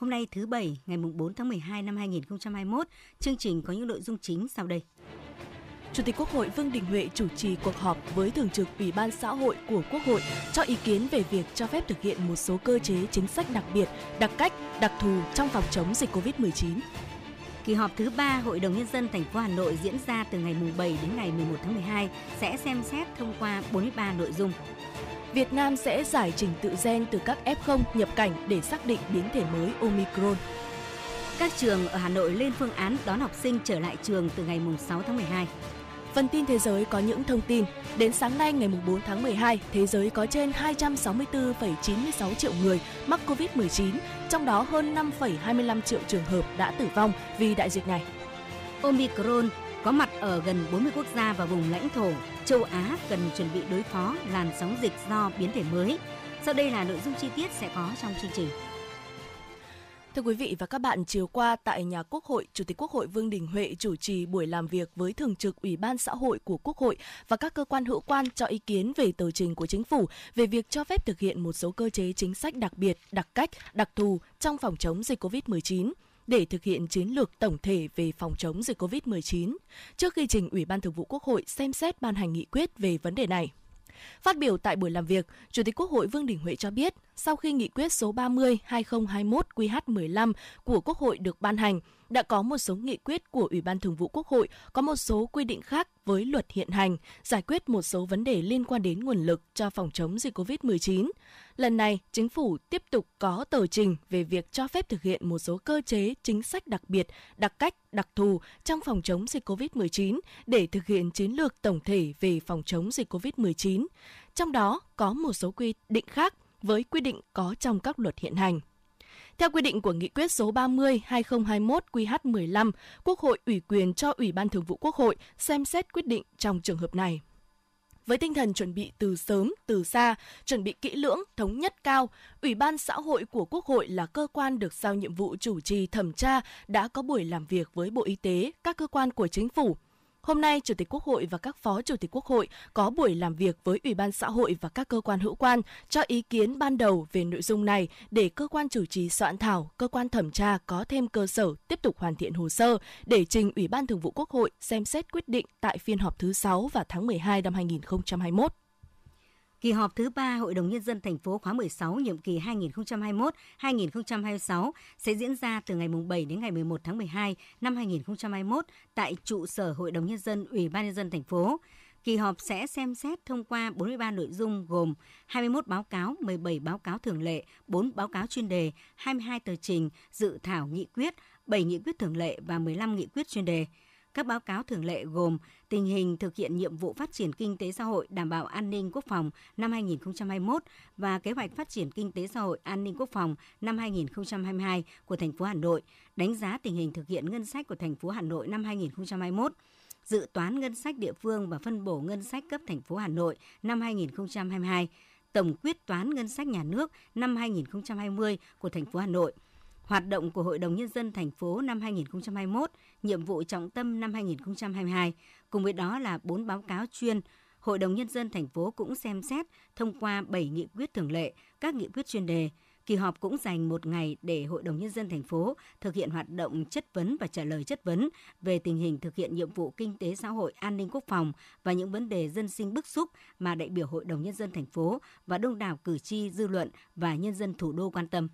Hôm nay thứ Bảy, ngày 4 tháng 12 năm 2021, chương trình có những nội dung chính sau đây. Chủ tịch Quốc hội Vương Đình Huệ chủ trì cuộc họp với Thường trực Ủy ban xã hội của Quốc hội cho ý kiến về việc cho phép thực hiện một số cơ chế chính sách đặc biệt, đặc cách, đặc thù trong phòng chống dịch COVID-19. Kỳ họp thứ 3 Hội đồng Nhân dân thành phố Hà Nội diễn ra từ ngày 7 đến ngày 11 tháng 12 sẽ xem xét thông qua 43 nội dung. Việt Nam sẽ giải trình tự gen từ các F0 nhập cảnh để xác định biến thể mới Omicron. Các trường ở Hà Nội lên phương án đón học sinh trở lại trường từ ngày 6 tháng 12. Phần tin thế giới có những thông tin. Đến sáng nay ngày 4 tháng 12, thế giới có trên 264,96 triệu người mắc COVID-19, trong đó hơn 5,25 triệu trường hợp đã tử vong vì đại dịch này. Omicron có mặt ở gần 40 quốc gia và vùng lãnh thổ. Châu Á cần chuẩn bị đối phó làn sóng dịch do biến thể mới. Sau đây là nội dung chi tiết sẽ có trong chương trình. Thưa quý vị và các bạn, chiều qua tại nhà Quốc hội, Chủ tịch Quốc hội Vương Đình Huệ chủ trì buổi làm việc với Thường trực Ủy ban xã hội của Quốc hội và các cơ quan hữu quan cho ý kiến về tờ trình của chính phủ về việc cho phép thực hiện một số cơ chế chính sách đặc biệt, đặc cách, đặc thù trong phòng chống dịch COVID-19 để thực hiện chiến lược tổng thể về phòng chống dịch COVID-19 trước khi trình Ủy ban Thường vụ Quốc hội xem xét ban hành nghị quyết về vấn đề này. Phát biểu tại buổi làm việc, Chủ tịch Quốc hội Vương Đình Huệ cho biết, sau khi nghị quyết số 30/2021 QH15 của Quốc hội được ban hành, đã có một số nghị quyết của Ủy ban Thường vụ Quốc hội có một số quy định khác với luật hiện hành, giải quyết một số vấn đề liên quan đến nguồn lực cho phòng chống dịch COVID-19. Lần này, chính phủ tiếp tục có tờ trình về việc cho phép thực hiện một số cơ chế chính sách đặc biệt, đặc cách, đặc thù trong phòng chống dịch COVID-19 để thực hiện chiến lược tổng thể về phòng chống dịch COVID-19. Trong đó có một số quy định khác với quy định có trong các luật hiện hành. Theo quy định của Nghị quyết số 30/2021 QH15, Quốc hội ủy quyền cho Ủy ban Thường vụ Quốc hội xem xét quyết định trong trường hợp này. Với tinh thần chuẩn bị từ sớm, từ xa, chuẩn bị kỹ lưỡng, thống nhất cao, Ủy ban xã hội của Quốc hội là cơ quan được giao nhiệm vụ chủ trì thẩm tra đã có buổi làm việc với Bộ Y tế, các cơ quan của chính phủ, Hôm nay, Chủ tịch Quốc hội và các phó Chủ tịch Quốc hội có buổi làm việc với Ủy ban xã hội và các cơ quan hữu quan cho ý kiến ban đầu về nội dung này để cơ quan chủ trì soạn thảo, cơ quan thẩm tra có thêm cơ sở tiếp tục hoàn thiện hồ sơ để trình Ủy ban Thường vụ Quốc hội xem xét quyết định tại phiên họp thứ 6 vào tháng 12 năm 2021. Kỳ họp thứ 3 Hội đồng Nhân dân thành phố khóa 16 nhiệm kỳ 2021-2026 sẽ diễn ra từ ngày 7 đến ngày 11 tháng 12 năm 2021 tại trụ sở Hội đồng Nhân dân Ủy ban Nhân dân thành phố. Kỳ họp sẽ xem xét thông qua 43 nội dung gồm 21 báo cáo, 17 báo cáo thường lệ, 4 báo cáo chuyên đề, 22 tờ trình, dự thảo nghị quyết, 7 nghị quyết thường lệ và 15 nghị quyết chuyên đề. Các báo cáo thường lệ gồm tình hình thực hiện nhiệm vụ phát triển kinh tế xã hội đảm bảo an ninh quốc phòng năm 2021 và kế hoạch phát triển kinh tế xã hội an ninh quốc phòng năm 2022 của thành phố Hà Nội, đánh giá tình hình thực hiện ngân sách của thành phố Hà Nội năm 2021 dự toán ngân sách địa phương và phân bổ ngân sách cấp thành phố Hà Nội năm 2022, tổng quyết toán ngân sách nhà nước năm 2020 của thành phố Hà Nội – hoạt động của Hội đồng Nhân dân thành phố năm 2021, nhiệm vụ trọng tâm năm 2022, cùng với đó là bốn báo cáo chuyên Hội đồng Nhân dân thành phố cũng xem xét thông qua 7 nghị quyết thường lệ, các nghị quyết chuyên đề. Kỳ họp cũng dành một ngày để Hội đồng Nhân dân thành phố thực hiện hoạt động chất vấn và trả lời chất vấn về tình hình thực hiện nhiệm vụ kinh tế xã hội an ninh quốc phòng và những vấn đề dân sinh bức xúc mà đại biểu Hội đồng Nhân dân thành phố và đông đảo cử tri, dư luận và nhân dân thủ đô quan tâm.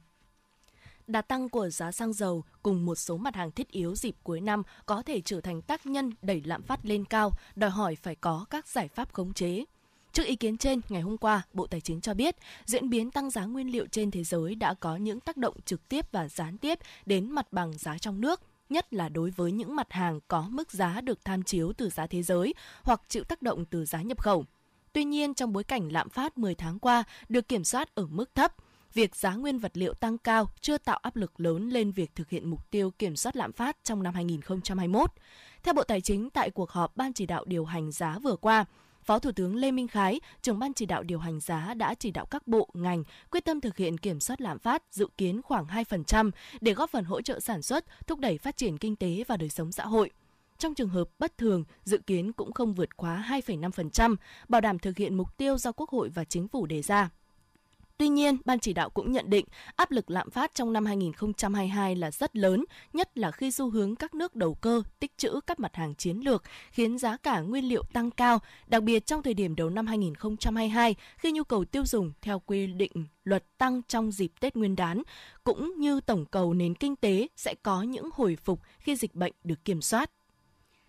Đà tăng của giá xăng dầu cùng một số mặt hàng thiết yếu dịp cuối năm có thể trở thành tác nhân đẩy lạm phát lên cao, đòi hỏi phải có các giải pháp khống chế. Trước ý kiến trên, ngày hôm qua, Bộ Tài chính cho biết diễn biến tăng giá nguyên liệu trên thế giới đã có những tác động trực tiếp và gián tiếp đến mặt bằng giá trong nước, nhất là đối với những mặt hàng có mức giá được tham chiếu từ giá thế giới hoặc chịu tác động từ giá nhập khẩu. Tuy nhiên, trong bối cảnh lạm phát 10 tháng qua được kiểm soát ở mức thấp, việc giá nguyên vật liệu tăng cao chưa tạo áp lực lớn lên việc thực hiện mục tiêu kiểm soát lạm phát trong năm 2021. Theo Bộ Tài chính tại cuộc họp Ban chỉ đạo điều hành giá vừa qua, Phó Thủ tướng Lê Minh Khái, trưởng ban chỉ đạo điều hành giá đã chỉ đạo các bộ, ngành quyết tâm thực hiện kiểm soát lạm phát dự kiến khoảng 2% để góp phần hỗ trợ sản xuất, thúc đẩy phát triển kinh tế và đời sống xã hội. Trong trường hợp bất thường, dự kiến cũng không vượt quá 2,5%, bảo đảm thực hiện mục tiêu do Quốc hội và Chính phủ đề ra. Tuy nhiên, ban chỉ đạo cũng nhận định áp lực lạm phát trong năm 2022 là rất lớn, nhất là khi xu hướng các nước đầu cơ tích trữ các mặt hàng chiến lược khiến giá cả nguyên liệu tăng cao, đặc biệt trong thời điểm đầu năm 2022 khi nhu cầu tiêu dùng theo quy định luật tăng trong dịp Tết Nguyên đán, cũng như tổng cầu nền kinh tế sẽ có những hồi phục khi dịch bệnh được kiểm soát.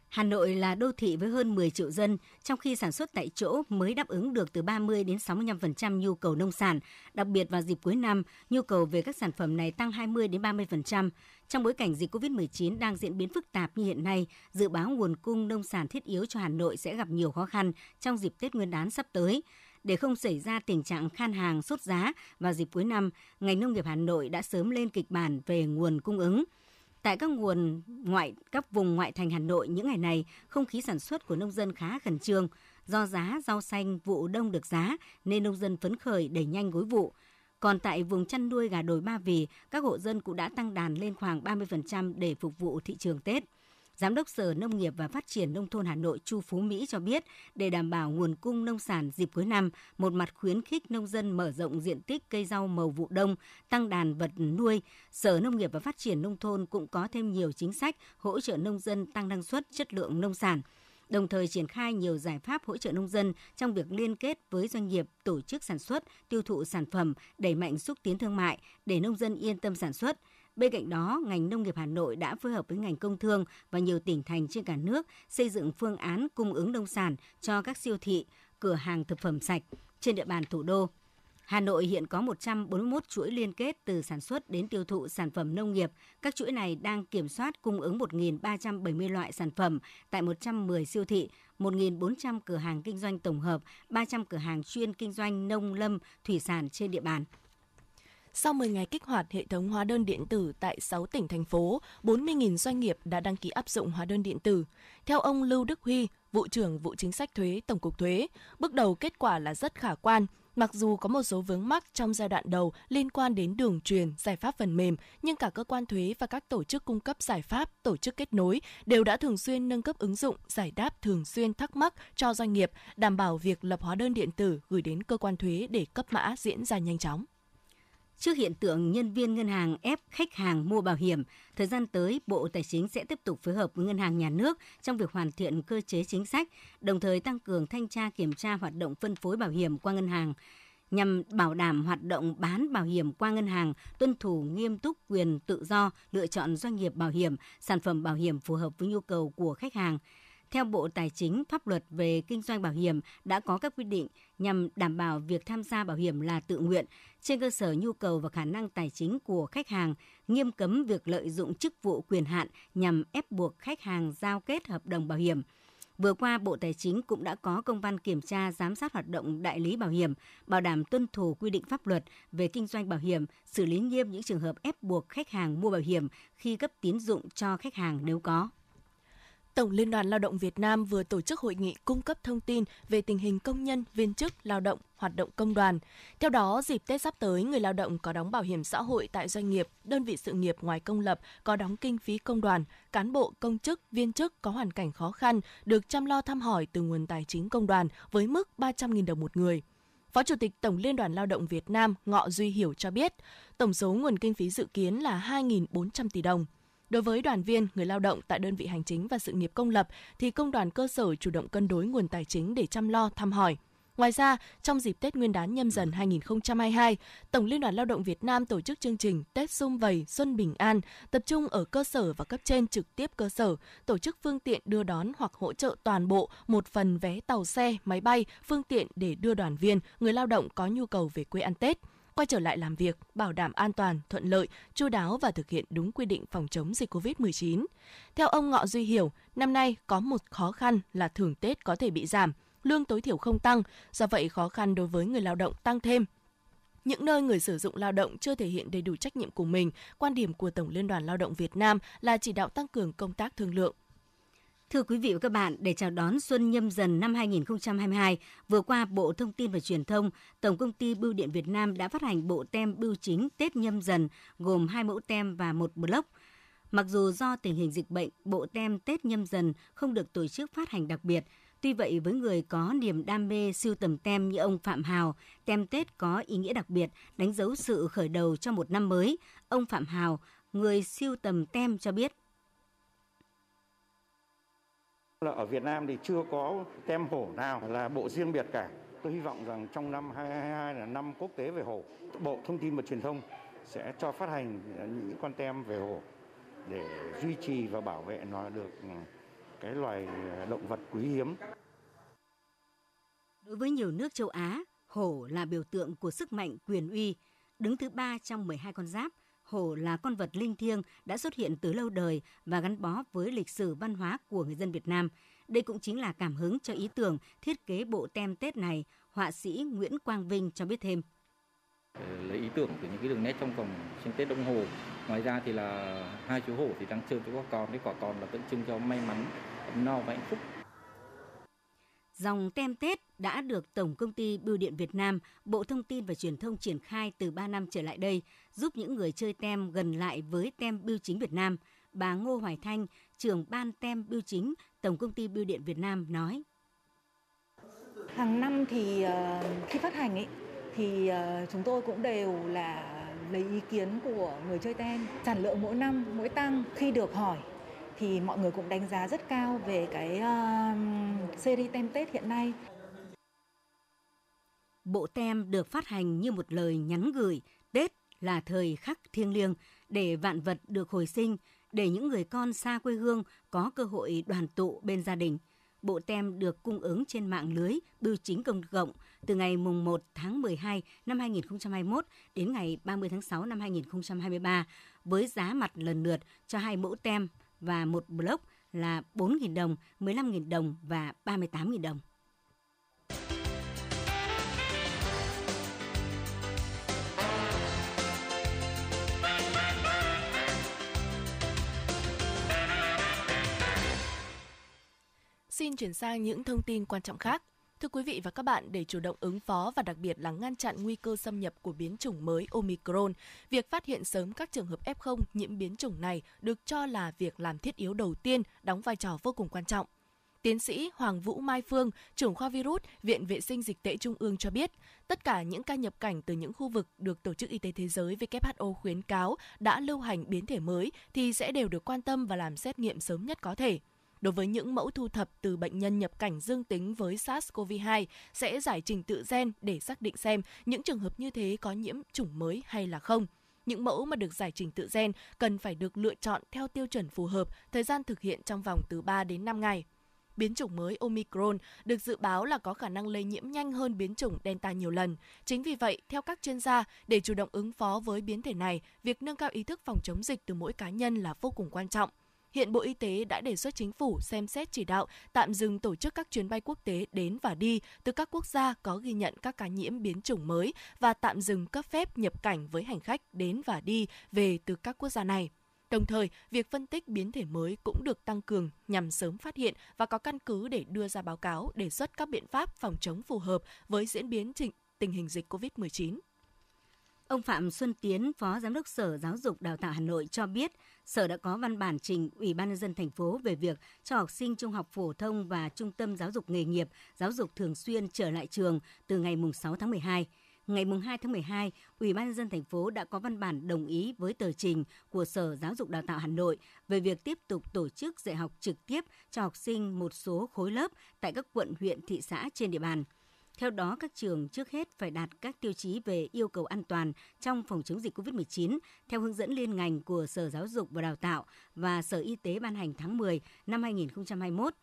Hà Nội là đô thị với hơn 10 triệu dân, trong khi sản xuất tại chỗ mới đáp ứng được từ 30 đến 65% nhu cầu nông sản. Đặc biệt vào dịp cuối năm, nhu cầu về các sản phẩm này tăng 20 đến 30%. Trong bối cảnh dịch COVID-19 đang diễn biến phức tạp như hiện nay, dự báo nguồn cung nông sản thiết yếu cho Hà Nội sẽ gặp nhiều khó khăn trong dịp Tết Nguyên đán sắp tới. Để không xảy ra tình trạng khan hàng sốt giá vào dịp cuối năm, ngành nông nghiệp Hà Nội đã sớm lên kịch bản về nguồn cung ứng. Tại các nguồn ngoại các vùng ngoại thành Hà Nội những ngày này, không khí sản xuất của nông dân khá khẩn trương. Do giá rau xanh vụ đông được giá nên nông dân phấn khởi đẩy nhanh gối vụ. Còn tại vùng chăn nuôi gà đồi Ba Vì, các hộ dân cũng đã tăng đàn lên khoảng 30% để phục vụ thị trường Tết. Giám đốc Sở Nông nghiệp và Phát triển Nông thôn Hà Nội Chu Phú Mỹ cho biết, để đảm bảo nguồn cung nông sản dịp cuối năm, một mặt khuyến khích nông dân mở rộng diện tích cây rau màu vụ đông, tăng đàn vật nuôi, Sở Nông nghiệp và Phát triển Nông thôn cũng có thêm nhiều chính sách hỗ trợ nông dân tăng năng suất, chất lượng nông sản đồng thời triển khai nhiều giải pháp hỗ trợ nông dân trong việc liên kết với doanh nghiệp, tổ chức sản xuất, tiêu thụ sản phẩm, đẩy mạnh xúc tiến thương mại để nông dân yên tâm sản xuất. Bên cạnh đó, ngành nông nghiệp Hà Nội đã phối hợp với ngành công thương và nhiều tỉnh thành trên cả nước xây dựng phương án cung ứng nông sản cho các siêu thị, cửa hàng thực phẩm sạch trên địa bàn thủ đô. Hà Nội hiện có 141 chuỗi liên kết từ sản xuất đến tiêu thụ sản phẩm nông nghiệp. Các chuỗi này đang kiểm soát cung ứng 1.370 loại sản phẩm tại 110 siêu thị, 1.400 cửa hàng kinh doanh tổng hợp, 300 cửa hàng chuyên kinh doanh nông lâm, thủy sản trên địa bàn. Sau 10 ngày kích hoạt hệ thống hóa đơn điện tử tại 6 tỉnh thành phố, 40.000 doanh nghiệp đã đăng ký áp dụng hóa đơn điện tử. Theo ông Lưu Đức Huy, vụ trưởng vụ chính sách thuế Tổng cục Thuế, bước đầu kết quả là rất khả quan. Mặc dù có một số vướng mắc trong giai đoạn đầu liên quan đến đường truyền, giải pháp phần mềm, nhưng cả cơ quan thuế và các tổ chức cung cấp giải pháp, tổ chức kết nối đều đã thường xuyên nâng cấp ứng dụng, giải đáp thường xuyên thắc mắc cho doanh nghiệp, đảm bảo việc lập hóa đơn điện tử gửi đến cơ quan thuế để cấp mã diễn ra nhanh chóng. Trước hiện tượng nhân viên ngân hàng ép khách hàng mua bảo hiểm, thời gian tới Bộ Tài chính sẽ tiếp tục phối hợp với ngân hàng nhà nước trong việc hoàn thiện cơ chế chính sách, đồng thời tăng cường thanh tra kiểm tra hoạt động phân phối bảo hiểm qua ngân hàng nhằm bảo đảm hoạt động bán bảo hiểm qua ngân hàng tuân thủ nghiêm túc quyền tự do lựa chọn doanh nghiệp bảo hiểm, sản phẩm bảo hiểm phù hợp với nhu cầu của khách hàng. Theo Bộ Tài chính, pháp luật về kinh doanh bảo hiểm đã có các quy định nhằm đảm bảo việc tham gia bảo hiểm là tự nguyện trên cơ sở nhu cầu và khả năng tài chính của khách hàng, nghiêm cấm việc lợi dụng chức vụ quyền hạn nhằm ép buộc khách hàng giao kết hợp đồng bảo hiểm. Vừa qua, Bộ Tài chính cũng đã có công văn kiểm tra giám sát hoạt động đại lý bảo hiểm, bảo đảm tuân thủ quy định pháp luật về kinh doanh bảo hiểm, xử lý nghiêm những trường hợp ép buộc khách hàng mua bảo hiểm khi cấp tín dụng cho khách hàng nếu có. Tổng Liên đoàn Lao động Việt Nam vừa tổ chức hội nghị cung cấp thông tin về tình hình công nhân, viên chức, lao động, hoạt động công đoàn. Theo đó, dịp Tết sắp tới, người lao động có đóng bảo hiểm xã hội tại doanh nghiệp, đơn vị sự nghiệp ngoài công lập có đóng kinh phí công đoàn, cán bộ, công chức, viên chức có hoàn cảnh khó khăn được chăm lo thăm hỏi từ nguồn tài chính công đoàn với mức 300.000 đồng một người. Phó Chủ tịch Tổng Liên đoàn Lao động Việt Nam Ngọ Duy Hiểu cho biết, tổng số nguồn kinh phí dự kiến là 2.400 tỷ đồng. Đối với đoàn viên, người lao động tại đơn vị hành chính và sự nghiệp công lập thì công đoàn cơ sở chủ động cân đối nguồn tài chính để chăm lo, thăm hỏi. Ngoài ra, trong dịp Tết Nguyên đán nhâm dần 2022, Tổng Liên đoàn Lao động Việt Nam tổ chức chương trình Tết Xung Vầy Xuân Bình An, tập trung ở cơ sở và cấp trên trực tiếp cơ sở, tổ chức phương tiện đưa đón hoặc hỗ trợ toàn bộ một phần vé tàu xe, máy bay, phương tiện để đưa đoàn viên, người lao động có nhu cầu về quê ăn Tết quay trở lại làm việc, bảo đảm an toàn, thuận lợi, chu đáo và thực hiện đúng quy định phòng chống dịch COVID-19. Theo ông Ngọ Duy Hiểu, năm nay có một khó khăn là thưởng Tết có thể bị giảm, lương tối thiểu không tăng, do vậy khó khăn đối với người lao động tăng thêm những nơi người sử dụng lao động chưa thể hiện đầy đủ trách nhiệm của mình, quan điểm của Tổng Liên đoàn Lao động Việt Nam là chỉ đạo tăng cường công tác thương lượng. Thưa quý vị và các bạn, để chào đón Xuân Nhâm Dần năm 2022, vừa qua Bộ Thông tin và Truyền thông, Tổng công ty Bưu điện Việt Nam đã phát hành bộ tem bưu chính Tết Nhâm Dần gồm hai mẫu tem và một block. Mặc dù do tình hình dịch bệnh, bộ tem Tết Nhâm Dần không được tổ chức phát hành đặc biệt, Tuy vậy, với người có niềm đam mê siêu tầm tem như ông Phạm Hào, tem Tết có ý nghĩa đặc biệt, đánh dấu sự khởi đầu cho một năm mới. Ông Phạm Hào, người siêu tầm tem cho biết. Là ở Việt Nam thì chưa có tem hổ nào là bộ riêng biệt cả. Tôi hy vọng rằng trong năm 2022 là năm quốc tế về hổ, Bộ Thông tin và Truyền thông sẽ cho phát hành những con tem về hổ để duy trì và bảo vệ nó được ừ, cái loài động vật quý hiếm. Đối với nhiều nước châu Á, hổ là biểu tượng của sức mạnh quyền uy. Đứng thứ ba trong 12 con giáp, hổ là con vật linh thiêng đã xuất hiện từ lâu đời và gắn bó với lịch sử văn hóa của người dân Việt Nam. Đây cũng chính là cảm hứng cho ý tưởng thiết kế bộ tem Tết này, họa sĩ Nguyễn Quang Vinh cho biết thêm. Ờ, lấy ý tưởng từ những cái đường nét trong vòng trên Tết Đông Hồ. Ngoài ra thì là hai chú hổ thì đang chơi với quả con, cái quả con là tượng trưng cho may mắn, ấm no và hạnh phúc. Dòng tem Tết đã được Tổng Công ty Bưu điện Việt Nam, Bộ Thông tin và Truyền thông triển khai từ 3 năm trở lại đây, giúp những người chơi tem gần lại với tem bưu chính Việt Nam. Bà Ngô Hoài Thanh, trưởng ban tem bưu chính Tổng Công ty Bưu điện Việt Nam nói. Hàng năm thì ờ, khi phát hành ấy, thì ờ, chúng tôi cũng đều là lấy ý kiến của người chơi tem. Sản lượng mỗi năm mỗi tăng khi được hỏi thì mọi người cũng đánh giá rất cao về cái uh, series tem Tết hiện nay. Bộ tem được phát hành như một lời nhắn gửi Tết là thời khắc thiêng liêng để vạn vật được hồi sinh, để những người con xa quê hương có cơ hội đoàn tụ bên gia đình. Bộ tem được cung ứng trên mạng lưới bưu chính công cộng từ ngày mùng 1 tháng 12 năm 2021 đến ngày 30 tháng 6 năm 2023 với giá mặt lần lượt cho hai mẫu tem và một block là 4.000 đồng, 15.000 đồng và 38.000 đồng. Xin chuyển sang những thông tin quan trọng khác. Thưa quý vị và các bạn, để chủ động ứng phó và đặc biệt là ngăn chặn nguy cơ xâm nhập của biến chủng mới Omicron, việc phát hiện sớm các trường hợp F0 nhiễm biến chủng này được cho là việc làm thiết yếu đầu tiên, đóng vai trò vô cùng quan trọng. Tiến sĩ Hoàng Vũ Mai Phương, trưởng khoa virus, Viện Vệ sinh Dịch tễ Trung ương cho biết, tất cả những ca nhập cảnh từ những khu vực được Tổ chức Y tế Thế giới WHO khuyến cáo đã lưu hành biến thể mới thì sẽ đều được quan tâm và làm xét nghiệm sớm nhất có thể. Đối với những mẫu thu thập từ bệnh nhân nhập cảnh dương tính với SARS-CoV-2 sẽ giải trình tự gen để xác định xem những trường hợp như thế có nhiễm chủng mới hay là không. Những mẫu mà được giải trình tự gen cần phải được lựa chọn theo tiêu chuẩn phù hợp, thời gian thực hiện trong vòng từ 3 đến 5 ngày. Biến chủng mới Omicron được dự báo là có khả năng lây nhiễm nhanh hơn biến chủng Delta nhiều lần. Chính vì vậy, theo các chuyên gia, để chủ động ứng phó với biến thể này, việc nâng cao ý thức phòng chống dịch từ mỗi cá nhân là vô cùng quan trọng. Hiện Bộ Y tế đã đề xuất chính phủ xem xét chỉ đạo tạm dừng tổ chức các chuyến bay quốc tế đến và đi từ các quốc gia có ghi nhận các ca nhiễm biến chủng mới và tạm dừng cấp phép nhập cảnh với hành khách đến và đi về từ các quốc gia này. Đồng thời, việc phân tích biến thể mới cũng được tăng cường nhằm sớm phát hiện và có căn cứ để đưa ra báo cáo đề xuất các biện pháp phòng chống phù hợp với diễn biến tình hình dịch COVID-19. Ông Phạm Xuân Tiến, Phó Giám đốc Sở Giáo dục Đào tạo Hà Nội cho biết, Sở đã có văn bản trình Ủy ban nhân dân thành phố về việc cho học sinh trung học phổ thông và trung tâm giáo dục nghề nghiệp, giáo dục thường xuyên trở lại trường từ ngày 6 tháng 12. Ngày 2 tháng 12, Ủy ban nhân dân thành phố đã có văn bản đồng ý với tờ trình của Sở Giáo dục Đào tạo Hà Nội về việc tiếp tục tổ chức dạy học trực tiếp cho học sinh một số khối lớp tại các quận, huyện, thị xã trên địa bàn – theo đó, các trường trước hết phải đạt các tiêu chí về yêu cầu an toàn trong phòng chống dịch COVID-19 theo hướng dẫn liên ngành của Sở Giáo dục và Đào tạo và Sở Y tế ban hành tháng 10 năm 2021.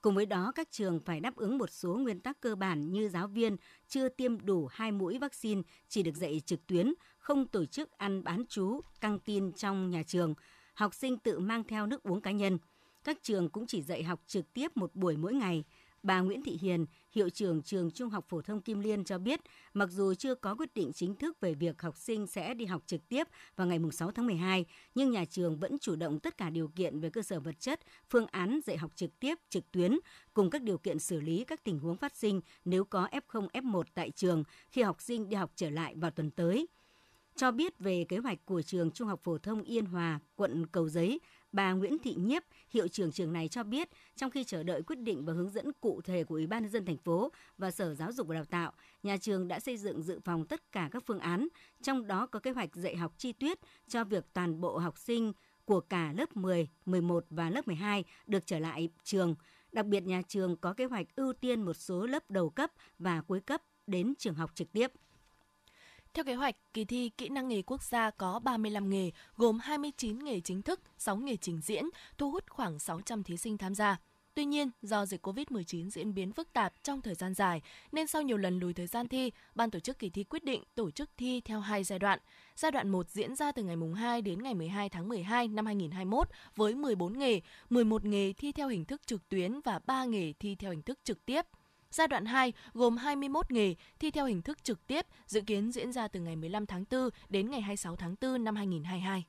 Cùng với đó, các trường phải đáp ứng một số nguyên tắc cơ bản như giáo viên chưa tiêm đủ hai mũi vaccine chỉ được dạy trực tuyến, không tổ chức ăn bán chú, căng tin trong nhà trường, học sinh tự mang theo nước uống cá nhân. Các trường cũng chỉ dạy học trực tiếp một buổi mỗi ngày – Bà Nguyễn Thị Hiền, hiệu trưởng trường Trung học phổ thông Kim Liên cho biết, mặc dù chưa có quyết định chính thức về việc học sinh sẽ đi học trực tiếp vào ngày 6 tháng 12, nhưng nhà trường vẫn chủ động tất cả điều kiện về cơ sở vật chất, phương án dạy học trực tiếp, trực tuyến, cùng các điều kiện xử lý các tình huống phát sinh nếu có F0, F1 tại trường khi học sinh đi học trở lại vào tuần tới. Cho biết về kế hoạch của trường Trung học phổ thông Yên Hòa, quận Cầu Giấy, Bà Nguyễn Thị Nhiếp, hiệu trưởng trường này cho biết, trong khi chờ đợi quyết định và hướng dẫn cụ thể của Ủy ban nhân dân thành phố và Sở Giáo dục và Đào tạo, nhà trường đã xây dựng dự phòng tất cả các phương án, trong đó có kế hoạch dạy học chi tiết cho việc toàn bộ học sinh của cả lớp 10, 11 và lớp 12 được trở lại trường. Đặc biệt nhà trường có kế hoạch ưu tiên một số lớp đầu cấp và cuối cấp đến trường học trực tiếp. Theo kế hoạch, kỳ thi kỹ năng nghề quốc gia có 35 nghề, gồm 29 nghề chính thức, 6 nghề trình diễn, thu hút khoảng 600 thí sinh tham gia. Tuy nhiên, do dịch COVID-19 diễn biến phức tạp trong thời gian dài, nên sau nhiều lần lùi thời gian thi, ban tổ chức kỳ thi quyết định tổ chức thi theo hai giai đoạn. Giai đoạn 1 diễn ra từ ngày mùng 2 đến ngày 12 tháng 12 năm 2021 với 14 nghề, 11 nghề thi theo hình thức trực tuyến và 3 nghề thi theo hình thức trực tiếp. Giai đoạn 2 gồm 21 nghề thi theo hình thức trực tiếp, dự kiến diễn ra từ ngày 15 tháng 4 đến ngày 26 tháng 4 năm 2022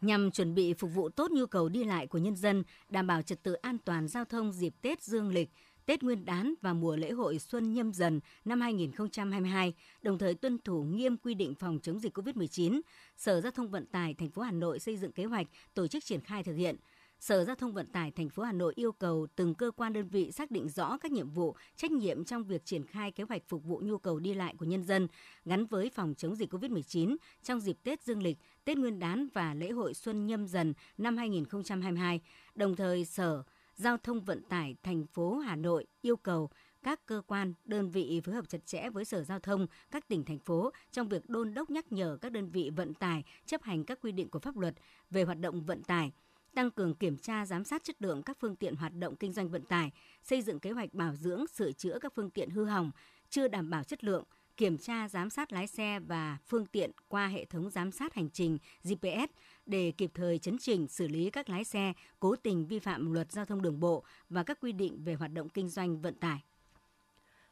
nhằm chuẩn bị phục vụ tốt nhu cầu đi lại của nhân dân, đảm bảo trật tự an toàn giao thông dịp Tết Dương lịch, Tết Nguyên đán và mùa lễ hội Xuân Nhâm Dần năm 2022, đồng thời tuân thủ nghiêm quy định phòng chống dịch COVID-19, Sở Giao thông Vận tải thành phố Hà Nội xây dựng kế hoạch tổ chức triển khai thực hiện – Sở Giao thông Vận tải thành phố Hà Nội yêu cầu từng cơ quan đơn vị xác định rõ các nhiệm vụ, trách nhiệm trong việc triển khai kế hoạch phục vụ nhu cầu đi lại của nhân dân gắn với phòng chống dịch COVID-19 trong dịp Tết Dương lịch, Tết Nguyên đán và lễ hội Xuân Nhâm Dần năm 2022. Đồng thời, Sở Giao thông Vận tải thành phố Hà Nội yêu cầu các cơ quan, đơn vị phối hợp chặt chẽ với Sở Giao thông các tỉnh thành phố trong việc đôn đốc nhắc nhở các đơn vị vận tải chấp hành các quy định của pháp luật về hoạt động vận tải – tăng cường kiểm tra giám sát chất lượng các phương tiện hoạt động kinh doanh vận tải, xây dựng kế hoạch bảo dưỡng, sửa chữa các phương tiện hư hỏng, chưa đảm bảo chất lượng, kiểm tra giám sát lái xe và phương tiện qua hệ thống giám sát hành trình GPS để kịp thời chấn chỉnh xử lý các lái xe cố tình vi phạm luật giao thông đường bộ và các quy định về hoạt động kinh doanh vận tải.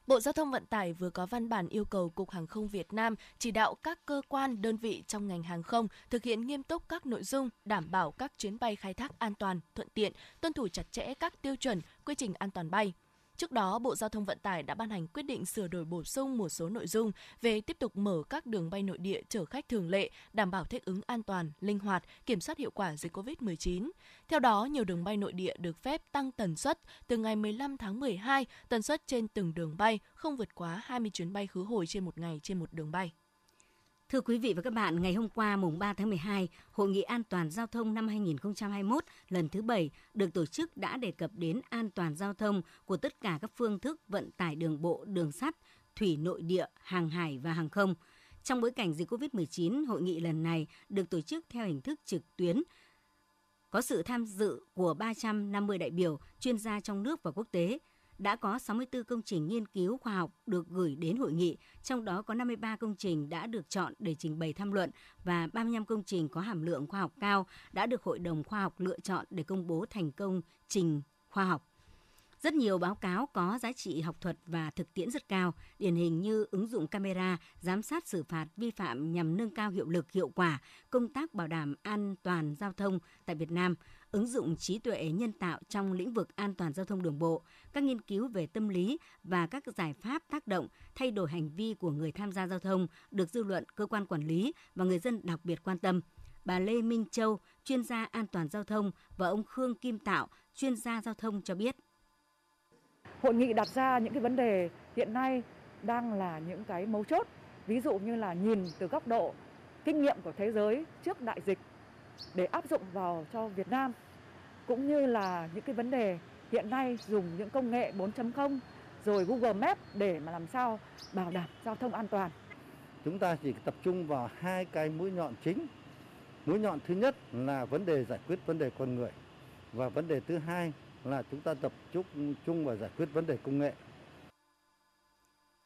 Bộ Giao thông Vận tải vừa có văn bản yêu cầu Cục Hàng không Việt Nam chỉ đạo các cơ quan, đơn vị trong ngành hàng không thực hiện nghiêm túc các nội dung đảm bảo các chuyến bay khai thác an toàn, thuận tiện, tuân thủ chặt chẽ các tiêu chuẩn, quy trình an toàn bay, Trước đó, Bộ Giao thông Vận tải đã ban hành quyết định sửa đổi bổ sung một số nội dung về tiếp tục mở các đường bay nội địa chở khách thường lệ, đảm bảo thích ứng an toàn, linh hoạt, kiểm soát hiệu quả dịch COVID-19. Theo đó, nhiều đường bay nội địa được phép tăng tần suất từ ngày 15 tháng 12, tần suất trên từng đường bay không vượt quá 20 chuyến bay khứ hồi trên một ngày trên một đường bay. Thưa quý vị và các bạn, ngày hôm qua mùng 3 tháng 12, Hội nghị an toàn giao thông năm 2021 lần thứ 7 được tổ chức đã đề cập đến an toàn giao thông của tất cả các phương thức vận tải đường bộ, đường sắt, thủy nội địa, hàng hải và hàng không. Trong bối cảnh dịch COVID-19, hội nghị lần này được tổ chức theo hình thức trực tuyến, có sự tham dự của 350 đại biểu, chuyên gia trong nước và quốc tế, đã có 64 công trình nghiên cứu khoa học được gửi đến hội nghị, trong đó có 53 công trình đã được chọn để trình bày tham luận và 35 công trình có hàm lượng khoa học cao đã được Hội đồng khoa học lựa chọn để công bố thành công trình khoa học. Rất nhiều báo cáo có giá trị học thuật và thực tiễn rất cao, điển hình như ứng dụng camera, giám sát xử phạt vi phạm nhằm nâng cao hiệu lực hiệu quả công tác bảo đảm an toàn giao thông tại Việt Nam, ứng dụng trí tuệ nhân tạo trong lĩnh vực an toàn giao thông đường bộ, các nghiên cứu về tâm lý và các giải pháp tác động thay đổi hành vi của người tham gia giao thông được dư luận, cơ quan quản lý và người dân đặc biệt quan tâm. Bà Lê Minh Châu, chuyên gia an toàn giao thông và ông Khương Kim Tạo, chuyên gia giao thông cho biết. Hội nghị đặt ra những cái vấn đề hiện nay đang là những cái mấu chốt, ví dụ như là nhìn từ góc độ kinh nghiệm của thế giới trước đại dịch để áp dụng vào cho Việt Nam cũng như là những cái vấn đề hiện nay dùng những công nghệ 4.0 rồi Google Maps để mà làm sao bảo đảm giao thông an toàn. Chúng ta chỉ tập trung vào hai cái mũi nhọn chính. Mũi nhọn thứ nhất là vấn đề giải quyết vấn đề con người và vấn đề thứ hai là chúng ta tập trung chung vào giải quyết vấn đề công nghệ.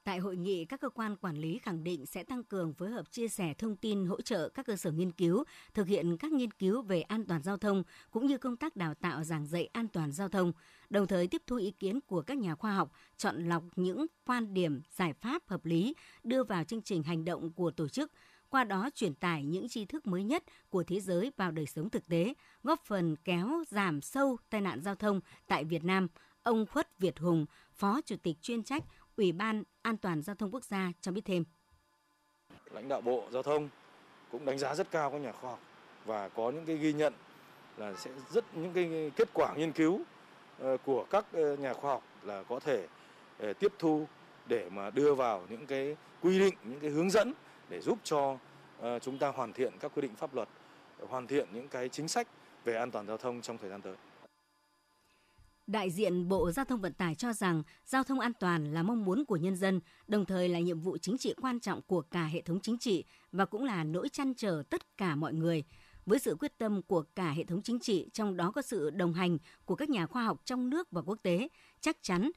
Tại hội nghị, các cơ quan quản lý khẳng định sẽ tăng cường phối hợp chia sẻ thông tin hỗ trợ các cơ sở nghiên cứu, thực hiện các nghiên cứu về an toàn giao thông cũng như công tác đào tạo giảng dạy an toàn giao thông, đồng thời tiếp thu ý kiến của các nhà khoa học, chọn lọc những quan điểm, giải pháp hợp lý đưa vào chương trình hành động của tổ chức, qua đó truyền tải những tri thức mới nhất của thế giới vào đời sống thực tế, góp phần kéo giảm sâu tai nạn giao thông tại Việt Nam. Ông Khuất Việt Hùng, Phó Chủ tịch chuyên trách Ủy ban An toàn Giao thông Quốc gia cho biết thêm. Lãnh đạo Bộ Giao thông cũng đánh giá rất cao các nhà khoa học và có những cái ghi nhận là sẽ rất những cái kết quả nghiên cứu ờ, của các ờ, nhà khoa học là có thể ờ, tiếp thu để mà đưa vào những cái quy định, những cái hướng dẫn để giúp cho chúng ta hoàn thiện các quy định pháp luật, hoàn thiện những cái chính sách về an toàn giao thông trong thời gian tới. Đại diện Bộ Giao thông Vận tải cho rằng giao thông an toàn là mong muốn của nhân dân, đồng thời là nhiệm vụ chính trị quan trọng của cả hệ thống chính trị và cũng là nỗi chăn trở tất cả mọi người. Với sự quyết tâm của cả hệ thống chính trị, trong đó có sự đồng hành của các nhà khoa học trong nước và quốc tế, chắc chắn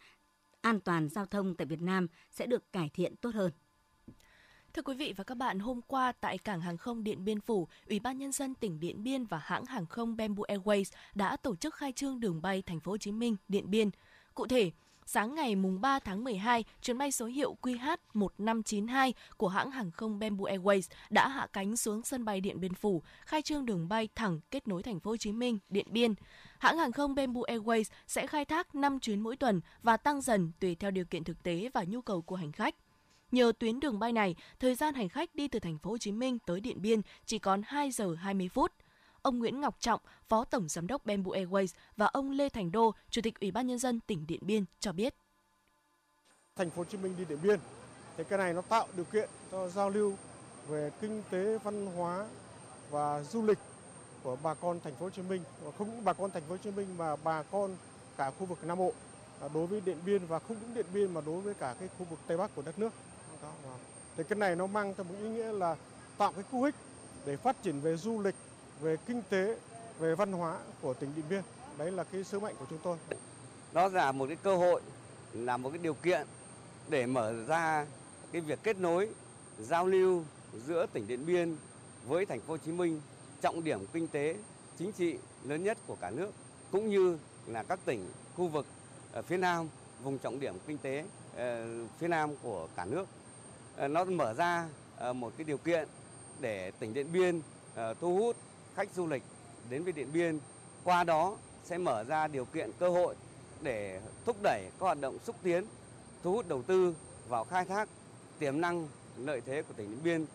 an toàn giao thông tại Việt Nam sẽ được cải thiện tốt hơn. Thưa quý vị và các bạn, hôm qua tại cảng hàng không Điện Biên Phủ, Ủy ban nhân dân tỉnh Điện Biên và hãng hàng không Bamboo Airways đã tổ chức khai trương đường bay Thành phố Hồ Chí Minh Điện Biên. Cụ thể, sáng ngày mùng 3 tháng 12, chuyến bay số hiệu QH1592 của hãng hàng không Bamboo Airways đã hạ cánh xuống sân bay Điện Biên Phủ, khai trương đường bay thẳng kết nối Thành phố Hồ Chí Minh, Điện Biên. Hãng hàng không Bamboo Airways sẽ khai thác 5 chuyến mỗi tuần và tăng dần tùy theo điều kiện thực tế và nhu cầu của hành khách. Nhờ tuyến đường bay này, thời gian hành khách đi từ thành phố Hồ Chí Minh tới Điện Biên chỉ còn 2 giờ 20 phút. Ông Nguyễn Ngọc Trọng, Phó Tổng Giám đốc Bamboo Airways và ông Lê Thành Đô, Chủ tịch Ủy ban Nhân dân tỉnh Điện Biên cho biết. Thành phố Hồ Chí Minh đi Điện Biên, thì cái này nó tạo điều kiện cho giao lưu về kinh tế, văn hóa và du lịch của bà con thành phố Hồ Chí Minh và không những bà con thành phố Hồ Chí Minh mà bà con cả khu vực Nam Bộ đối với Điện Biên và không những Điện Biên mà đối với cả cái khu vực Tây Bắc của đất nước đó. Thì cái này nó mang theo một ý nghĩa là tạo cái cú hích để phát triển về du lịch, về kinh tế, về văn hóa của tỉnh Điện Biên. Đấy là cái sứ mệnh của chúng tôi. Nó là một cái cơ hội, là một cái điều kiện để mở ra cái việc kết nối, giao lưu giữa tỉnh Điện Biên với thành phố Hồ Chí Minh, trọng điểm kinh tế, chính trị lớn nhất của cả nước, cũng như là các tỉnh khu vực ở phía Nam, vùng trọng điểm kinh tế ờ, phía Nam của cả nước. Ờ, nó mở ra ờ, một cái điều kiện để tỉnh Điện Biên ờ, thu hút khách du lịch đến với Điện Biên. Qua đó sẽ mở ra điều kiện cơ hội để thúc đẩy các hoạt động xúc tiến, thu hút đầu tư vào khai thác tiềm năng lợi thế của tỉnh Điện Biên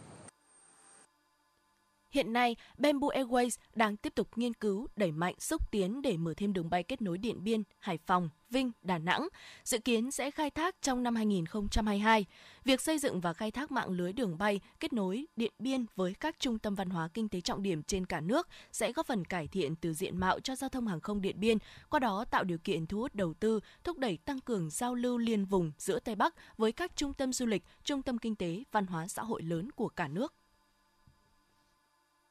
Hiện nay, Bamboo Airways đang tiếp tục nghiên cứu, đẩy mạnh xúc tiến để mở thêm đường bay kết nối Điện Biên, Hải Phòng, Vinh, Đà Nẵng, dự kiến sẽ khai thác trong năm 2022. Việc xây dựng và khai thác mạng lưới đường bay kết nối Điện Biên với các trung tâm văn hóa kinh tế trọng điểm trên cả nước sẽ góp phần cải thiện từ diện mạo cho giao thông hàng không Điện Biên, qua đó tạo điều kiện thu hút đầu tư, thúc đẩy tăng cường giao lưu liên vùng giữa Tây Bắc với các trung tâm du lịch, trung tâm kinh tế, văn hóa xã hội lớn của cả nước.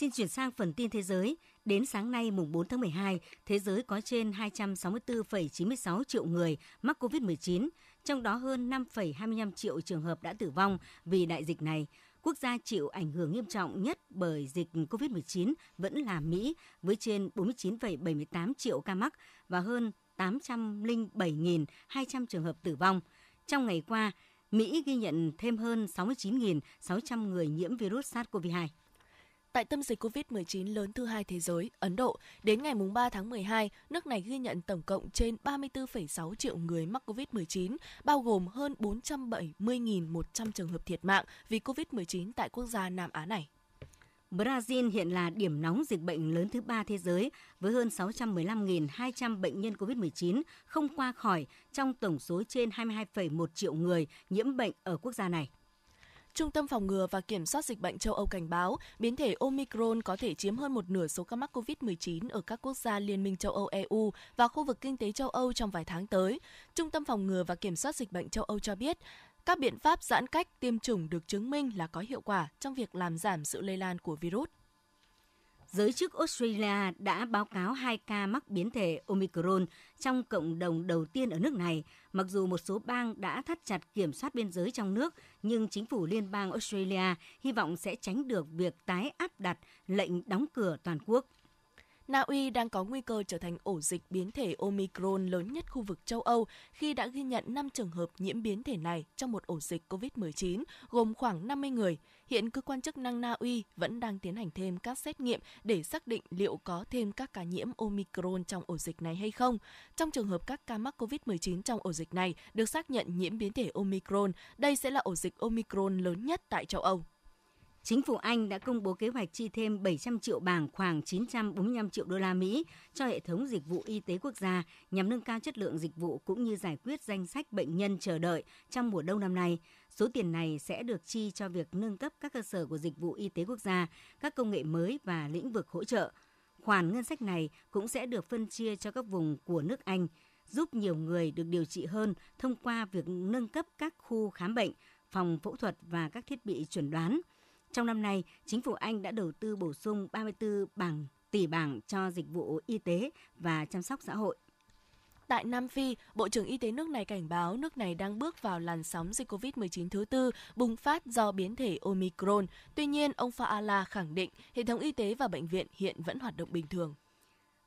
Xin chuyển sang phần tin thế giới. Đến sáng nay mùng 4 tháng 12, thế giới có trên 264,96 triệu người mắc COVID-19, trong đó hơn 5,25 triệu trường hợp đã tử vong vì đại dịch này. Quốc gia chịu ảnh hưởng nghiêm trọng nhất bởi dịch COVID-19 vẫn là Mỹ với trên 49,78 triệu ca mắc và hơn 807.200 trường hợp tử vong. Trong ngày qua, Mỹ ghi nhận thêm hơn 69.600 người nhiễm virus SARS-CoV-2. Tại tâm dịch COVID-19 lớn thứ hai thế giới, Ấn Độ, đến ngày 3 tháng 12, nước này ghi nhận tổng cộng trên 34,6 triệu người mắc COVID-19, bao gồm hơn 470.100 trường hợp thiệt mạng vì COVID-19 tại quốc gia Nam Á này. Brazil hiện là điểm nóng dịch bệnh lớn thứ ba thế giới với hơn 615.200 bệnh nhân COVID-19 không qua khỏi trong tổng số trên 22,1 triệu người nhiễm bệnh ở quốc gia này. Trung tâm Phòng ngừa và Kiểm soát Dịch bệnh châu Âu cảnh báo biến thể Omicron có thể chiếm hơn một nửa số ca mắc COVID-19 ở các quốc gia Liên minh châu Âu EU và khu vực kinh tế châu Âu trong vài tháng tới. Trung tâm Phòng ngừa và Kiểm soát Dịch bệnh châu Âu cho biết, các biện pháp giãn cách tiêm chủng được chứng minh là có hiệu quả trong việc làm giảm sự lây lan của virus. Giới chức Australia đã báo cáo hai ca mắc biến thể Omicron trong cộng đồng đầu tiên ở nước này. Mặc dù một số bang đã thắt chặt kiểm soát biên giới trong nước, nhưng chính phủ liên bang Australia hy vọng sẽ tránh được việc tái áp đặt lệnh đóng cửa toàn quốc. Na Uy đang có nguy cơ trở thành ổ dịch biến thể Omicron lớn nhất khu vực châu Âu khi đã ghi nhận 5 trường hợp nhiễm biến thể này trong một ổ dịch COVID-19 gồm khoảng 50 người. Hiện cơ quan chức năng Na Uy vẫn đang tiến hành thêm các xét nghiệm để xác định liệu có thêm các ca nhiễm Omicron trong ổ dịch này hay không. Trong trường hợp các ca mắc COVID-19 trong ổ dịch này được xác nhận nhiễm biến thể Omicron, đây sẽ là ổ dịch Omicron lớn nhất tại châu Âu. Chính phủ Anh đã công bố kế hoạch chi thêm 700 triệu bảng khoảng 945 triệu đô la Mỹ cho hệ thống dịch vụ y tế quốc gia nhằm nâng cao chất lượng dịch vụ cũng như giải quyết danh sách bệnh nhân chờ đợi trong mùa đông năm nay. Số tiền này sẽ được chi cho việc nâng cấp các cơ sở của dịch vụ y tế quốc gia, các công nghệ mới và lĩnh vực hỗ trợ. Khoản ngân sách này cũng sẽ được phân chia cho các vùng của nước Anh, giúp nhiều người được điều trị hơn thông qua việc nâng cấp các khu khám bệnh, phòng phẫu thuật và các thiết bị chuẩn đoán. Trong năm nay, chính phủ Anh đã đầu tư bổ sung 34 bảng tỷ bảng cho dịch vụ y tế và chăm sóc xã hội. Tại Nam Phi, Bộ trưởng Y tế nước này cảnh báo nước này đang bước vào làn sóng dịch COVID-19 thứ tư bùng phát do biến thể Omicron. Tuy nhiên, ông Faala khẳng định hệ thống y tế và bệnh viện hiện vẫn hoạt động bình thường.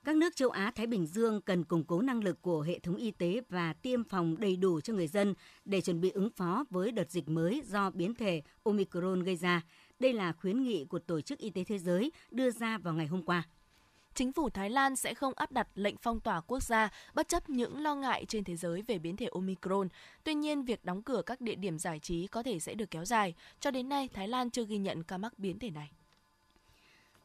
Các nước châu Á Thái Bình Dương cần củng cố năng lực của hệ thống y tế và tiêm phòng đầy đủ cho người dân để chuẩn bị ứng phó với đợt dịch mới do biến thể Omicron gây ra. Đây là khuyến nghị của Tổ chức Y tế Thế giới đưa ra vào ngày hôm qua. Chính phủ Thái Lan sẽ không áp đặt lệnh phong tỏa quốc gia bất chấp những lo ngại trên thế giới về biến thể Omicron. Tuy nhiên, việc đóng cửa các địa điểm giải trí có thể sẽ được kéo dài. Cho đến nay, Thái Lan chưa ghi nhận ca mắc biến thể này.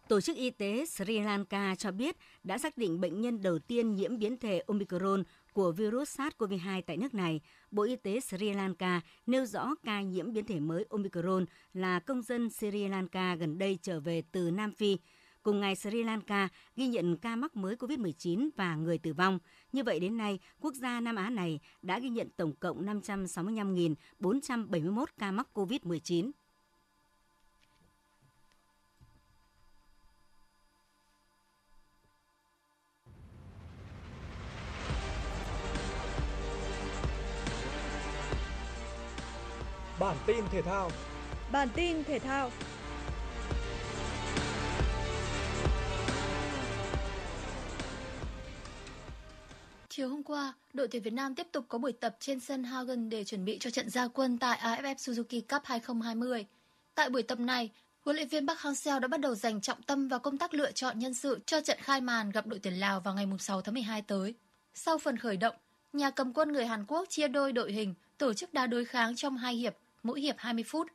Tổ chức Y tế Sri Lanka cho biết đã xác định bệnh nhân đầu tiên nhiễm biến thể Omicron của virus SARS-CoV-2 tại nước này, Bộ Y tế Sri Lanka nêu rõ ca nhiễm biến thể mới Omicron là công dân Sri Lanka gần đây trở về từ Nam Phi. Cùng ngày, Sri Lanka ghi nhận ca mắc mới COVID-19 và người tử vong. Như vậy đến nay, quốc gia Nam Á này đã ghi nhận tổng cộng 565.471 ca mắc COVID-19. Bản tin thể thao. Bản tin thể thao. Chiều hôm qua, đội tuyển Việt Nam tiếp tục có buổi tập trên sân Hagen để chuẩn bị cho trận gia quân tại AFF Suzuki Cup 2020. Tại buổi tập này, huấn luyện viên Park Hang-seo đã bắt đầu dành trọng tâm vào công tác lựa chọn nhân sự cho trận khai màn gặp đội tuyển Lào vào ngày 6 tháng 12 tới. Sau phần khởi động, nhà cầm quân người Hàn Quốc chia đôi đội hình, tổ chức đá đối kháng trong hai hiệp mỗi hiệp 20 phút.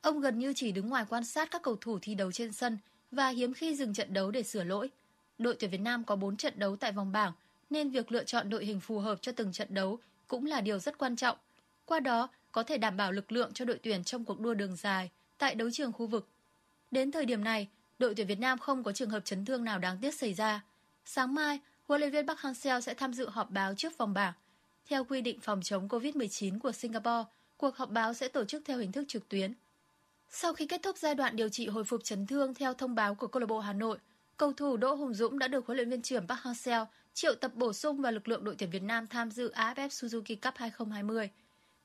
Ông gần như chỉ đứng ngoài quan sát các cầu thủ thi đấu trên sân và hiếm khi dừng trận đấu để sửa lỗi. Đội tuyển Việt Nam có 4 trận đấu tại vòng bảng nên việc lựa chọn đội hình phù hợp cho từng trận đấu cũng là điều rất quan trọng. Qua đó, có thể đảm bảo lực lượng cho đội tuyển trong cuộc đua đường dài tại đấu trường khu vực. Đến thời điểm này, đội tuyển Việt Nam không có trường hợp chấn thương nào đáng tiếc xảy ra. Sáng mai, huấn luyện viên Park Hang-seo sẽ tham dự họp báo trước vòng bảng. Theo quy định phòng chống COVID-19 của Singapore, cuộc họp báo sẽ tổ chức theo hình thức trực tuyến. Sau khi kết thúc giai đoạn điều trị hồi phục chấn thương theo thông báo của câu lạc bộ Hà Nội, cầu thủ Đỗ Hùng Dũng đã được huấn luyện viên trưởng Park Hang-seo triệu tập bổ sung vào lực lượng đội tuyển Việt Nam tham dự AFF Suzuki Cup 2020.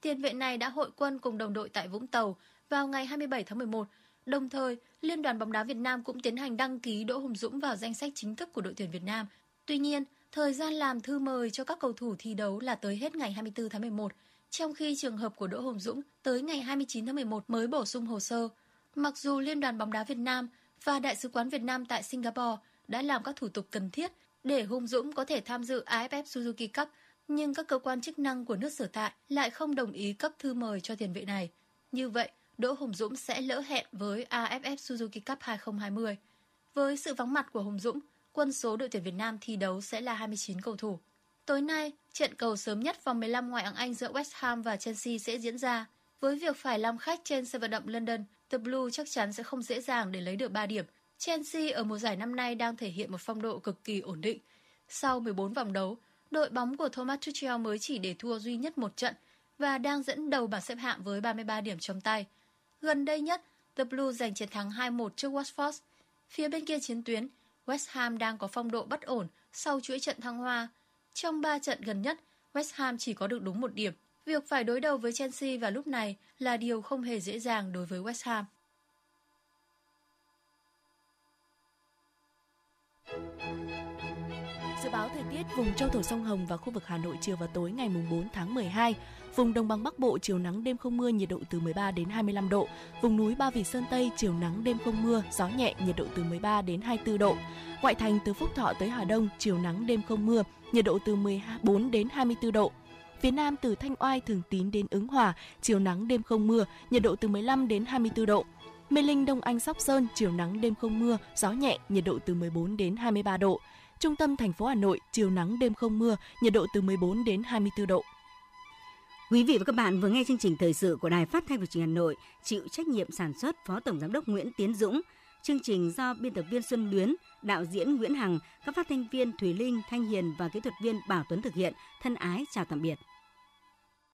Tiền vệ này đã hội quân cùng đồng đội tại Vũng Tàu vào ngày 27 tháng 11. Đồng thời, Liên đoàn bóng đá Việt Nam cũng tiến hành đăng ký Đỗ Hùng Dũng vào danh sách chính thức của đội tuyển Việt Nam. Tuy nhiên, thời gian làm thư mời cho các cầu thủ thi đấu là tới hết ngày 24 tháng 11 trong khi trường hợp của Đỗ Hồng Dũng tới ngày 29 tháng 11 mới bổ sung hồ sơ. Mặc dù Liên đoàn bóng đá Việt Nam và Đại sứ quán Việt Nam tại Singapore đã làm các thủ tục cần thiết để Hùng Dũng có thể tham dự AFF Suzuki Cup, nhưng các cơ quan chức năng của nước sở tại lại không đồng ý cấp thư mời cho tiền vệ này. Như vậy, Đỗ Hùng Dũng sẽ lỡ hẹn với AFF Suzuki Cup 2020. Với sự vắng mặt của Hùng Dũng, quân số đội tuyển Việt Nam thi đấu sẽ là 29 cầu thủ. Tối nay, trận cầu sớm nhất vòng 15 ngoại hạng Anh giữa West Ham và Chelsea sẽ diễn ra. Với việc phải làm khách trên sân vận động London, The Blue chắc chắn sẽ không dễ dàng để lấy được 3 điểm. Chelsea ở mùa giải năm nay đang thể hiện một phong độ cực kỳ ổn định. Sau 14 vòng đấu, đội bóng của Thomas Tuchel mới chỉ để thua duy nhất một trận và đang dẫn đầu bảng xếp hạng với 33 điểm trong tay. Gần đây nhất, The Blue giành chiến thắng 2-1 trước Watford. Phía bên kia chiến tuyến, West Ham đang có phong độ bất ổn sau chuỗi trận thăng hoa. Trong 3 trận gần nhất, West Ham chỉ có được đúng một điểm. Việc phải đối đầu với Chelsea vào lúc này là điều không hề dễ dàng đối với West Ham. Dự báo thời tiết vùng châu thổ sông Hồng và khu vực Hà Nội chiều và tối ngày 4 tháng 12. Vùng đồng bằng Bắc Bộ chiều nắng đêm không mưa, nhiệt độ từ 13 đến 25 độ. Vùng núi Ba Vì Sơn Tây chiều nắng đêm không mưa, gió nhẹ, nhiệt độ từ 13 đến 24 độ. Ngoại thành từ Phúc Thọ tới Hà Đông chiều nắng đêm không mưa, nhiệt độ từ 14 đến 24 độ. Phía Nam từ Thanh Oai, Thường Tín đến Ứng Hòa, chiều nắng đêm không mưa, nhiệt độ từ 15 đến 24 độ. Mê Linh Đông Anh Sóc Sơn, chiều nắng đêm không mưa, gió nhẹ, nhiệt độ từ 14 đến 23 độ. Trung tâm thành phố Hà Nội, chiều nắng đêm không mưa, nhiệt độ từ 14 đến 24 độ. Quý vị và các bạn vừa nghe chương trình thời sự của Đài Phát thanh và Truyền hình Hà Nội, chịu trách nhiệm sản xuất Phó Tổng giám đốc Nguyễn Tiến Dũng. Chương trình do biên tập viên Xuân Luyến, đạo diễn Nguyễn Hằng, các phát thanh viên Thùy Linh, Thanh Hiền và kỹ thuật viên Bảo Tuấn thực hiện. Thân ái chào tạm biệt.